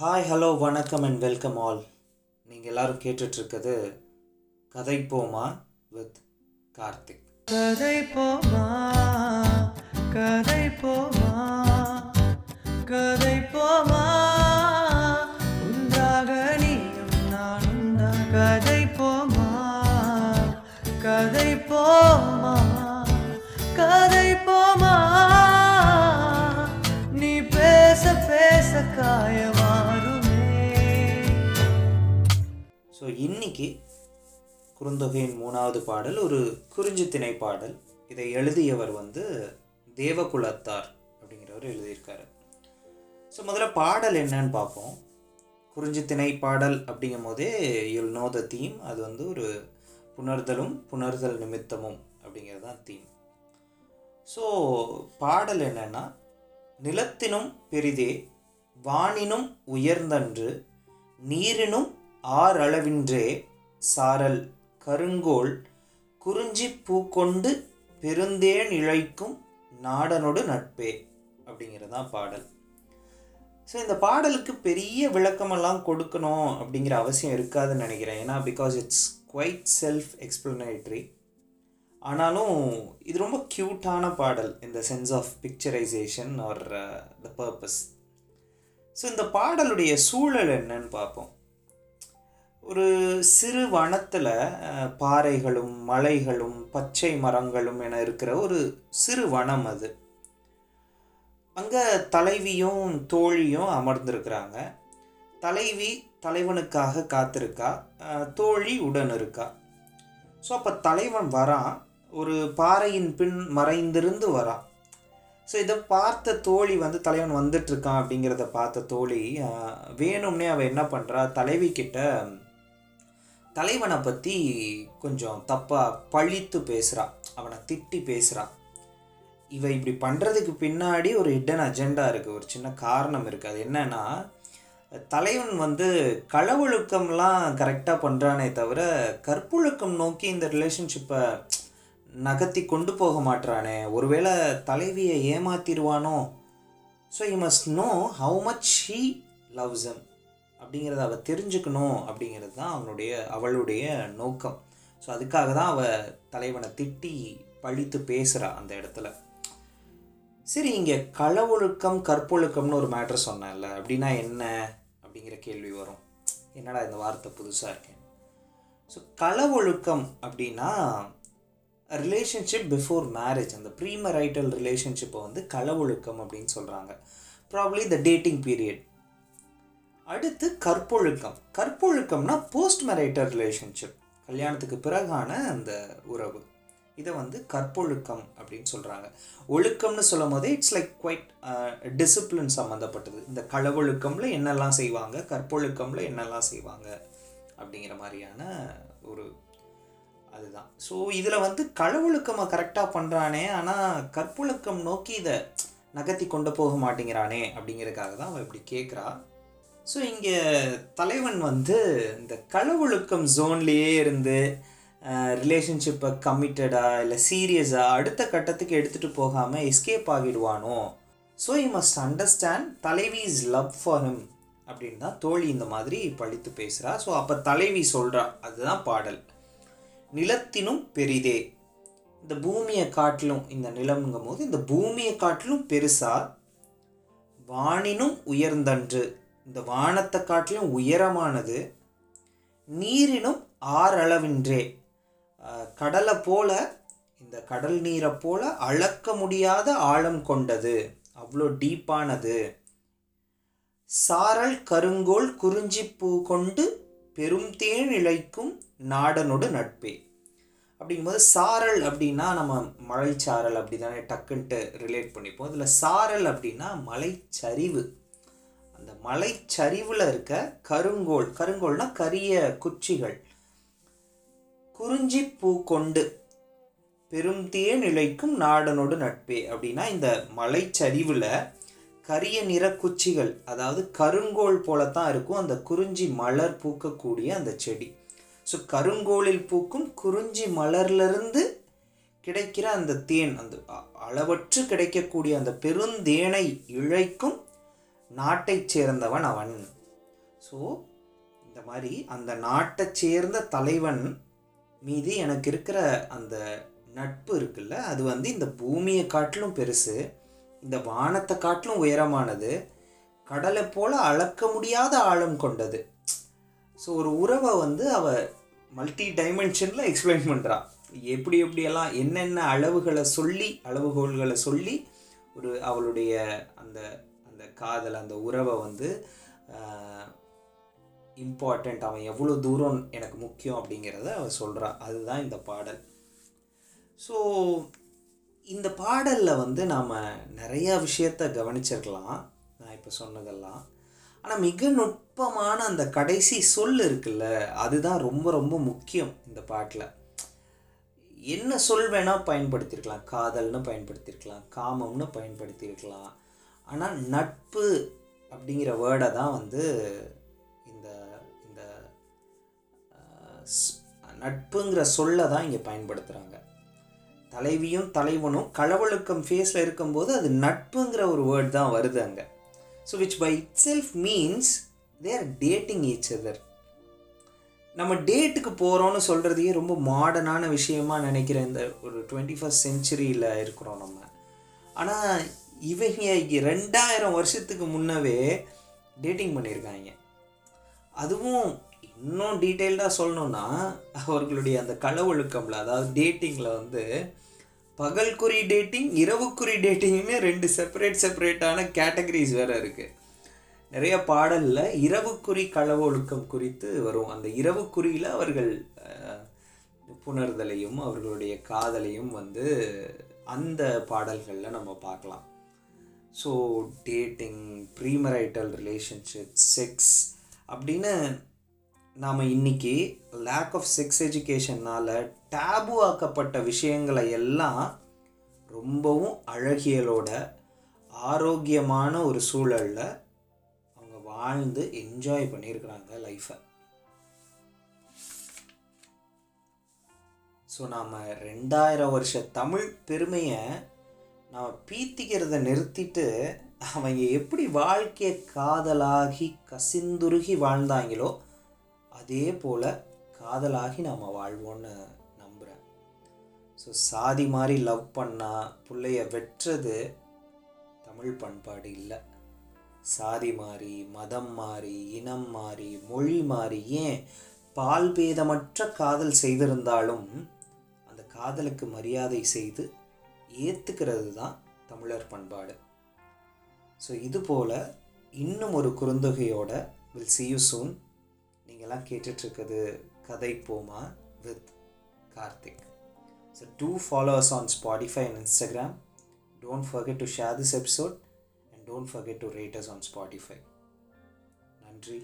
Hi hello வணக்கம் and welcome all நீங்கள் எல்லாரும் கேட்டுட்ருக்கிறது கதை போமா வித் கார்த்திக். கதை போமா கதை போமா கதை போமா. ஸோ இன்னைக்கு குறுந்தொகையின் மூணாவது பாடல் ஒரு குறிஞ்சி திணை பாடல். இதை எழுதியவர் வந்து தேவகுலத்தார் அப்படிங்கிறவர் எழுதியிருக்காரு. ஸோ முதல்ல பாடல் என்னன்னு பார்ப்போம். குறிஞ்சி திணை பாடல் அப்படிங்கும் போதே யுல் நோ த தீம். அது வந்து ஒரு புணர்தலும் புணர்தல் நிமித்தமும் அப்படிங்கிறது தான் தீம். ஸோ பாடல் என்னென்னா நிலத்தினும் பெரிதே வானினும் உயர்ந்தன்று நீரினும் ஆறளவின்றே சாரல் கருங்கோல் குறிஞ்சி பூக்கொண்டு பெருந்தேன் இழைக்கும் நாடனோடு நட்பே அப்படிங்கிறது தான் பாடல். ஸோ இந்த பாடலுக்கு பெரிய விளக்கமெல்லாம் கொடுக்கணும் அப்படிங்கிற அவசியம் இருக்காதுன்னு நினைக்கிறேன். ஏன்னா because it's quite self explanatory ஆனாலும் இது ரொம்ப க்யூட்டான பாடல் இந்த sense of picturisation are the purpose so இந்த பாடலுடைய சூழல் என்னன்னு பார்ப்போம். ஒரு சிறு வனத்தில் பாறைகளும் மலைகளும் பச்சை மரங்களும் என இருக்கிற ஒரு சிறு வனம் அது. அங்கே தலைவியும் தோழியும் அமர்ந்திருக்கிறாங்க. தலைவி தலைவனுக்காக காத்திருக்கா தோழி உடன் இருக்கா. ஸோ அப்போ தலைவன் வரான் ஒரு பாறையின் பின் மறைந்திருந்து வரான். ஸோ இதை பார்த்த தோழி வந்து தலைவன் வந்துட்டு இருக்கான் அப்படிங்கிறத பார்த்த தோழி வேணும்னே அவள் என்ன பண்ணுறா தலைவி கிட்ட தலைவனை பற்றி கொஞ்சம் தப்பாக பழித்து பேசுகிறான் அவனை திட்டி பேசுகிறான் இவன் இப்படி பண்ணுறதுக்கு பின்னாடி ஒரு ஹிடன் அஜெண்டா இருக்குது ஒரு சின்ன காரணம் இருக்குது அது என்னன்னா தலைவன் வந்து களவொழுக்கம்லாம் கரெக்டாக பண்ணுறானே தவிர கற்பொழுக்கம் நோக்கி இந்த ரிலேஷன்ஷிப்பை நகர்த்தி கொண்டு போக மாட்றானே. ஒருவேளை தலைவியை ஏமாத்திடுவானோ? So you must know how much she loves him அப்படிங்கிறத அவள் தெரிஞ்சுக்கணும் அப்படிங்கிறது தான் அவனுடைய அவளுடைய நோக்கம். ஸோ அதுக்காக தான் அவள் தலைவனை திட்டி பழித்து பேசுகிறா அந்த இடத்துல. சரி இங்கே களவொழுக்கம் கற்பொழுக்கம்னு ஒரு மேட்ரு சொன்னேன்ல அப்படின்னா என்ன? அப்படிங்கிற கேள்வி வரும். என்னடா இந்த வார்த்தை புதுசாக இருக்கேன் ஸோ களவொழுக்கம் அப்படின்னா ரிலேஷன்ஷிப் பிஃபோர் மேரேஜ் அந்த ப்ரீமரைட்டல் ரிலேஷன்ஷிப்பை வந்து களவொழுக்கம் அப்படின்னு சொல்கிறாங்க ப்ராப்ளி த டேட்டிங் பீரியட் அடுத்து கற்பொழுக்கம். கற்பொழுக்கம்னா போஸ்ட் மேரேட்டர் ரிலேஷன்ஷிப் கல்யாணத்துக்கு பிறகான அந்த உறவு. இதை வந்து கற்பொழுக்கம் அப்படின்னு சொல்கிறாங்க ஒழுக்கம்னு சொல்லும் போதே it's like quite discipline uh, சம்மந்தப்பட்டது இந்த களவொழுக்கம்ல என்னெல்லாம் செய்வாங்க? கற்பொழுக்கம்ல என்னெல்லாம் செய்வாங்க? அப்படிங்கிற மாதிரியான ஒரு அதுதான். ஸோ இதில் வந்து களவொழுக்கமாக கரெக்டாக பண்ணுறானே ஆனால் கற்பொழுக்கம் நோக்கி இதை நகர்த்தி கொண்டு போக மாட்டேங்கிறானே அப்படிங்கிறதுக்காக தான் அவன் இப்படி கேட்குறா ஸோ இங்கே தலைவன் வந்து இந்த களவொழுக்கம் ஜோன்லேயே இருந்து ரிலேஷன்ஷிப்பை கம்மிட்டடாக இல்லை சீரியஸாக அடுத்த கட்டத்துக்கு எடுத்துகிட்டு போகாமல் எஸ்கேப் ஆகிடுவானோ? ஸோ யூ மஸ்ட் அண்டர்ஸ்டாண்ட் தலைவி இஸ் லவ் ஃபார் ஹிம் அப்படின்னு தான் தோழி இந்த மாதிரி படித்து பேசுகிறா ஸோ அப்போ தலைவி சொல்கிறா அதுதான் பாடல். நிலத்தினும் பெரிதே. இந்த பூமியை காட்டிலும் இந்த நிலம்ங்கும் போது இந்த பூமியை காட்டிலும் பெருசா வானினும் உயர்ந்தன்று. இந்த வானத்தை காட்டிலும் உயரமானது நீரினும் ஆறளவின்றே. கடலை போல இந்த கடல் நீரை போல அளக்க முடியாத ஆழம் கொண்டது. அவ்வளோ டீப்பானது. சாரல் கருங்கோல் குறிஞ்சிப்பூ கொண்டு பெரும் தேன் இழைக்கும் நாடனோடு நட்பே. அப்படிங்கும்போது சாரல் அப்படின்னா நம்ம மலைச்சாரல் அப்படி தானே டக்குன்ட்டு ரிலேட் பண்ணிப்போம். இதில் சாரல் அப்படின்னா மலைச்சரிவு. அந்த மலைச்சரிவில் இருக்க கருங்கோல் கருங்கோல்னா கரிய குச்சிகள். குறிஞ்சி பூ கொண்டு பெருந்தேன் இழைக்கும் நாடனோடு நட்பே அப்படின்னா இந்த மலைச்சரிவில் கரிய நிற குச்சிகள் அதாவது கருங்கோல் போலத்தான் இருக்கும் அந்த குறிஞ்சி மலர் பூக்கக்கூடிய அந்த செடி. ஸோ கருங்கோலில் பூக்கும் குறிஞ்சி மலர்லேருந்து கிடைக்கிற அந்த தேன் அந்த அ- அளவற்று கிடைக்கக்கூடிய அந்த பெருந்தேனை இழைக்கும் நாட்டைச் சேர்ந்தவன் அவன். ஸோ இந்த மாதிரி அந்த நாட்டை சேர்ந்த தலைவன் மீது எனக்கு இருக்கிற அந்த நட்பு இருக்குல்ல அது வந்து இந்த பூமியை காட்டிலும் பெருசு இந்த வானத்தை காட்டிலும் உயரமானது கடலை போல் அளக்க முடியாத ஆழம் கொண்டது. ஸோ ஒரு உறவை வந்து அவ மல்டி டைமென்ஷனில் எக்ஸ்பிளைன் பண்ணுறா எப்படி எப்படியெல்லாம் என்னென்ன அளவுகளை சொல்லி அளவுகோல்களை சொல்லி ஒரு அவளுடைய அந்த அந்த காதல் அந்த உறவை வந்து இம்பார்ட்டண்ட் அவன் எவ்வளோ தூரம் எனக்கு முக்கியம் அப்படிங்கிறத அவர் சொல்கிறான் அதுதான் இந்த பாடல். ஸோ இந்த பாடலில் வந்து நாம் நிறையா விஷயத்த கவனிச்சிருக்கலாம். நான் இப்போ சொன்னதெல்லாம். ஆனால் மிக நுட்பமான அந்த கடைசி சொல் இருக்குல்ல அதுதான் ரொம்ப ரொம்ப முக்கியம் இந்த பாட்டில். என்ன சொல் வேணால் பயன்படுத்தியிருக்கலாம் காதல்னு பயன்படுத்தியிருக்கலாம் காமம்னு பயன்படுத்தியிருக்கலாம் ஆனால் நட்பு அப்படிங்கிற வேர்டை தான் வந்து இந்த இந்த நட்புங்கிற சொல்லை தான் இங்கே பயன்படுத்துகிறாங்க தலைவியும் தலைவனும் களவழுக்கம் ஃபேஸில் இருக்கும்போது அது நட்புங்கிற ஒரு வேர்ட் தான் வருது அங்கே. So which by itself means they're dating each other நம்ம டேட்டுக்கு போகிறோன்னு சொல்கிறதையே ரொம்ப மாடர்னான விஷயமா நினைக்கிற இந்த ஒரு டுவெண்ட்டி ஃபஸ்ட் செஞ்சுரியில் இருக்கிறோம் நம்ம. ஆனால் இவங்க ரெண்டாயிரம் வருஷத்துக்கு முன்னவே டேட்டிங் பண்ணியிருக்காங்க. அதுவும் இன்னும் டீட்டெயில்டாக சொல்லணும்னா அவர்களுடைய அந்த களவொழுக்கம்ல அதாவது டேட்டிங்கில் வந்து பகல்குறி டேட்டிங் இரவுக்குறி டேட்டிங்னு ரெண்டு செப்பரேட் செப்பரேட்டான கேட்டகரிஸ் வேறு இருக்குது நிறைய பாடலில் இரவுக்குறி களவொழுக்கம் குறித்து வரும். அந்த இரவுக்குறியில் அவர்கள் புணர்தலையும் அவர்களுடைய காதலையும் வந்து அந்த பாடல்களில் நம்ம பார்க்கலாம். So dating premarital relationship sex அப்படின்னு நாம் இன்னைக்கு லேக் ஆஃப் செக்ஸ் எஜுகேஷனால் டேபு ஆக்கப்பட்ட விஷயங்களை எல்லாம் ரொம்பவும் அழகியலோட ஆரோக்கியமான ஒரு சூழலில் அவங்க வாழ்ந்து என்ஜாய் பண்ணியிருக்கிறாங்க லைஃப்பை ஸோ நாம் ரெண்டாயிரம் வருஷ தமிழ் பெருமையை நம்ம பீத்திக்கிறத நிறுத்திட்டு அவங்க எப்படி வாழ்க்கையை காதலாகி கசிந்துருகி வாழ்ந்தாங்களோ அதே போல் காதலாகி நாம் வாழ்வோன்னு நம்புகிறேன் ஸோ சாதி மாதிரி லவ் பண்ணால் பிள்ளைய வெட்டுறது தமிழ் பண்பாடு இல்லை. சாதி மாறி மதம் மாறி இனம் மாறி மொழி மாறி ஏன் பால் பேதமற்ற காதல் செய்திருந்தாலும் அந்த காதலுக்கு மரியாதை செய்து ஏற்றுக்கிறது தான் தமிழர் பண்பாடு. ஸோ இது போல் இன்னும் ஒரு குறுந்தொகையோட வில் see you soon. நீங்கள்லாம் கேட்டுட்ருக்கிறது கதை போமா with Karthik. So do followers on Spotify and Instagram don't forget to share this episode and don't forget to rate on Spotify நன்றி.